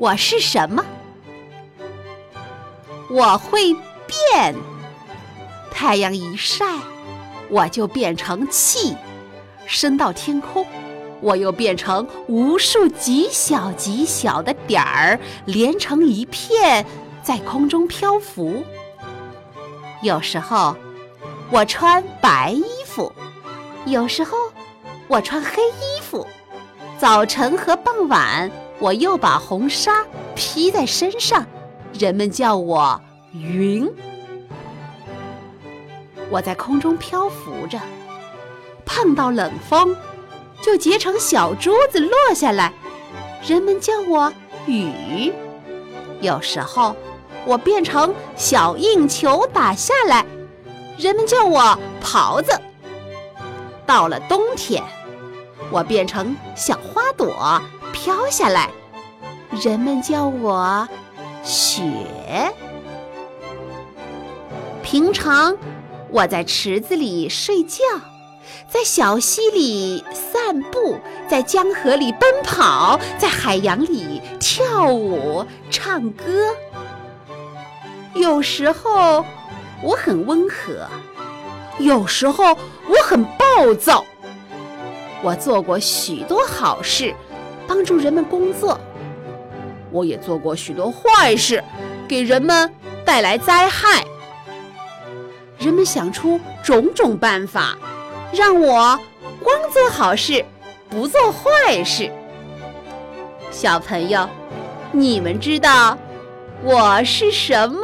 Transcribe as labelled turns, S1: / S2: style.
S1: 我是什么？我会变。太阳一晒，我就变成气，升到天空。我又变成无数极小极小的点儿，连成一片，在空中漂浮。有时候，我穿白衣服；有时候，我穿黑衣服。早晨和傍晚，我又把红纱披在身上，人们叫我云。我在空中漂浮着，碰到冷风。就结成小珠子落下来，人们叫我雨。有时候我变成小硬球打下来，人们叫我袍子。到了冬天，我变成小花朵飘下来，人们叫我雪。平常我在池子里睡觉。在小溪里散步，在江河里奔跑，在海洋里跳舞唱歌。有时候我很温和，有时候我很暴躁。我做过许多好事，帮助人们工作；我也做过许多坏事，给人们带来灾害。人们想出种种办法。让我光做好事，不做坏事。小朋友，你们知道我是什么？